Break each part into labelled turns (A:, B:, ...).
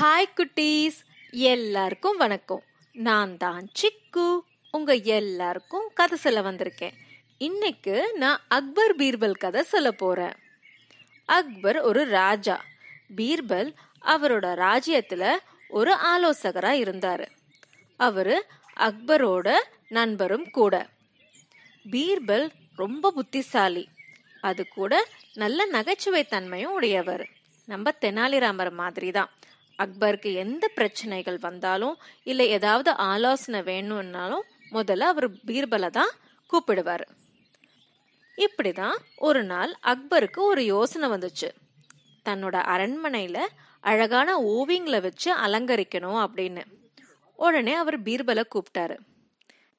A: Hi குட்டீஸ். எல்லாருக்கும் வணக்கம். நான் தான் சிக்கு. உங்க எல்லாருக்கும் கதை சொல்ல வந்திருக்கேன். இன்னைக்கு நான் அக்பர் பீர்பல் கதை சொல்ல போறேன். அக்பர் ஒரு ராஜா. பீர்பல் அவரோட ராஜ்யத்துல ஒரு ஆலோசகரா இருந்தாரு. அவரு அக்பரோட நண்பரும் கூட. பீர்பல் ரொம்ப புத்திசாலி. அது கூட நல்ல நகைச்சுவை தன்மையும் உடையவர். நம்ம தெனாலிராமர் மாதிரி தான் அக்பருக்கு எந்த பிரச்சனைகள் வந்தாலும் இல்லை ஏதாவது ஆலோசனை வேணும்னாலும் முதல்ல அவர் பீர்பலை தான் கூப்பிடுவார். இப்படிதான் ஒரு நாள் அக்பருக்கு ஒரு யோசனை வந்துச்சு. தன்னோட அரண்மனையில அழகான ஓவியங்களை வச்சு அலங்கரிக்கணும் அப்படின்னு. உடனே அவர் பீர்பலை கூப்பிட்டாரு.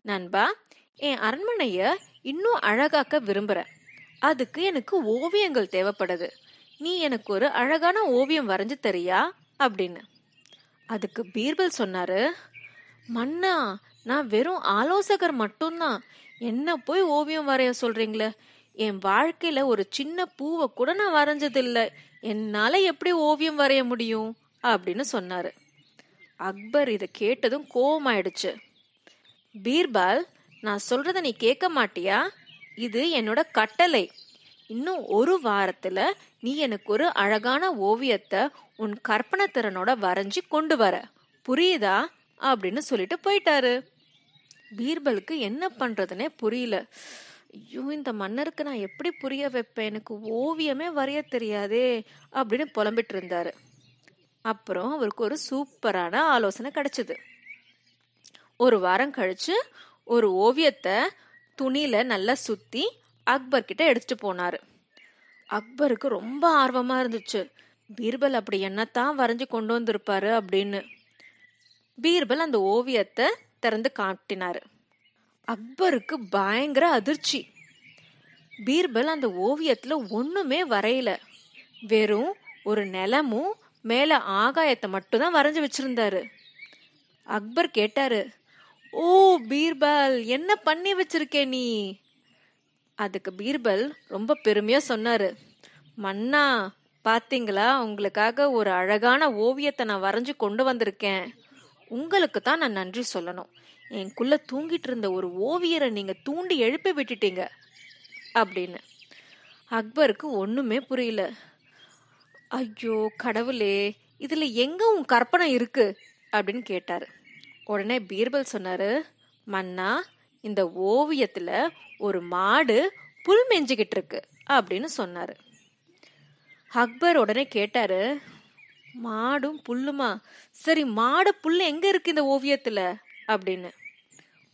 A: நண்பா என் அரண்மனைய இன்னும் அழகாக்க விரும்புறேன் அதுக்கு எனக்கு ஓவியங்கள் தேவைப்படுது. நீ எனக்கு ஒரு அழகான ஓவியம் வரைஞ்சு தரியா? அப்படின்னு. அதுக்கு பீர்பல் சொன்னாரு மன்னா நான் வெறும் ஆலோசகர் மட்டும்தான். என்ன போய் ஓவியம் வரைய சொல்றீங்களே? என் வாழ்க்கையில ஒரு சின்ன பூவை கூட நான் வரைஞ்சதில்ல. என்னால எப்படி ஓவியம் வரைய முடியும்? அப்படின்னு சொன்னாரு. அக்பர் இதை கேட்டதும் கோவமாயிடுச்சு. பீர்பால் நான் சொல்றத நீ கேட்க மாட்டியா? இது என்னோட கட்டளை. இன்னும் ஒரு வாரத்துல நீ எனக்கு ஒரு அழகான ஓவியத்தை உன் கற்பனை திறனோட வரைஞ்சி கொண்டு வர. புரியுதா? அப்படின்னு சொல்லிட்டு போயிட்டாரு. பீர்பலுக்கு என்ன பண்றதுனே புரியல. ஐயோ இந்த மன்னருக்கு நான் எப்படி புரிய வைப்பேன்? எனக்கு ஓவியமே வரைய தெரியாதே அப்படின்னு புலம்பிட்டு இருந்தாரு. அப்புறம் அவருக்கு ஒரு சூப்பரான ஆலோசனை கிடைச்சது. ஒரு வாரம் கழிச்சு ஒரு ஓவியத்தை துணியில நல்லா சுத்தி அக்பர் கிட்ட எடுத்துட்டு போனாரு. அக்பருக்கு ரொம்ப ஆர்வமா இருந்துச்சு. பீர்பல் அப்படி என்னத்தான் வரைஞ்சு கொண்டு வந்திருப்பாரு அப்படின்னு. பீர்பல் அந்த ஓவியத்தை திறந்து காட்டினாரு. அக்பருக்கு பயங்கர அதிர்ச்சி. பீர்பல் அந்த ஓவியத்துல ஒண்ணுமே வரையல. வெறும் ஒரு நிலமும் மேல ஆகாயத்தை மட்டும்தான் வரைஞ்சு வச்சிருந்தாரு. அக்பர் கேட்டாரு ஓ பீர்பல் என்ன பண்ணி வச்சிருக்கே நீ? அதுக்கு பீர்பல் ரொம்ப பெருமையா சொன்னாரு. மன்னா பாத்தீங்களா? உங்களுக்காக ஒரு அழகான ஓவியத்தை நான் வரைஞ்சு கொண்டு வந்திருக்கேன். உங்களுக்கு தான் நான் நன்றி சொல்லணும். எனக்குள்ள தூங்கிட்டு இருந்த ஒரு ஓவியரை நீங்க தூண்டி எழுப்பி விட்டுட்டீங்க அப்படின்னு. அக்பருக்கு ஒண்ணுமே புரியல. ஐயோ கடவுளே இதுல எங்க உன் கற்பனை இருக்கு? அப்படின்னு கேட்டாரு. உடனே பீர்பல் சொன்னாரு மன்னா இந்த ஓவியத்துல ஒரு மாடு புல் மெஞ்சுகிட்டு இருக்கு அப்படின்னு சொன்னாரு. அக்பர் உடனே கேட்டாரு மாடும் புல்லுமா? சரி மாடு புல்லு எங்க இருக்கு இந்த ஓவியத்துல? அப்படின்னு.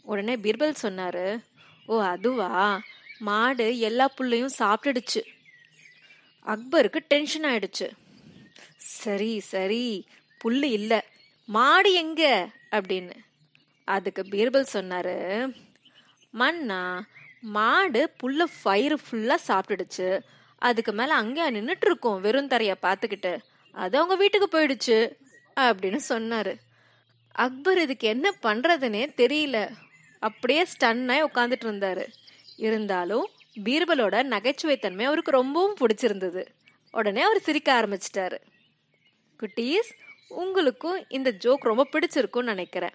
A: உடனே பீர்பல் சொன்னாரு ஓ அதுவா? மாடு எல்லா புல்லையும் சாப்பிட்டுடுச்சு. அக்பருக்கு டென்ஷன் ஆயிடுச்சு. சரி சரி புல்லு இல்ல மாடு எங்க? அப்படின்னு. அதுக்கு பீர்பல் சொன்னாரு மன்னா மாடு புல்ல ஃபயிறு ஃபுல்லாக சாப்பிட்டுடுச்சு. அதுக்கு மேலே அங்கேயே நின்றுட்டு இருக்கோம் வெறும் தரையை பார்த்துக்கிட்டு. அது அவங்க வீட்டுக்கு போயிடுச்சு அப்படின்னு சொன்னார். அக்பர் இதுக்கு என்ன பண்ணுறதுனே தெரியல. அப்படியே ஸ்டன்னாய் உட்காந்துட்டு இருந்தார். இருந்தாலும் பீர்பலோட நகைச்சுவை தன்மை அவருக்கு ரொம்பவும் பிடிச்சிருந்தது. உடனே அவர் சிரிக்க ஆரம்பிச்சிட்டாரு. குட்டீஸ் உங்களுக்கும் இந்த ஜோக் ரொம்ப பிடிச்சிருக்கும்னு நினைக்கிறேன்.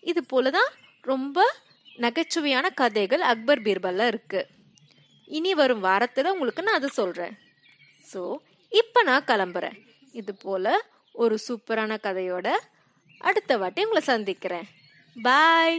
A: இது போலதான் ரொம்ப நகைச்சுவையான கதைகள் அக்பர் பீர்பல்ல இருக்கு. இனி வரும் வாரத்தில் உங்களுக்கு நான் அதை சொல்கிறேன் ஸோ இப்போ நான் கிளம்புறேன். இது போல ஒரு சூப்பரான கதையோட அடுத்த வாட்டி உங்களை சந்திக்கிறேன். பாய்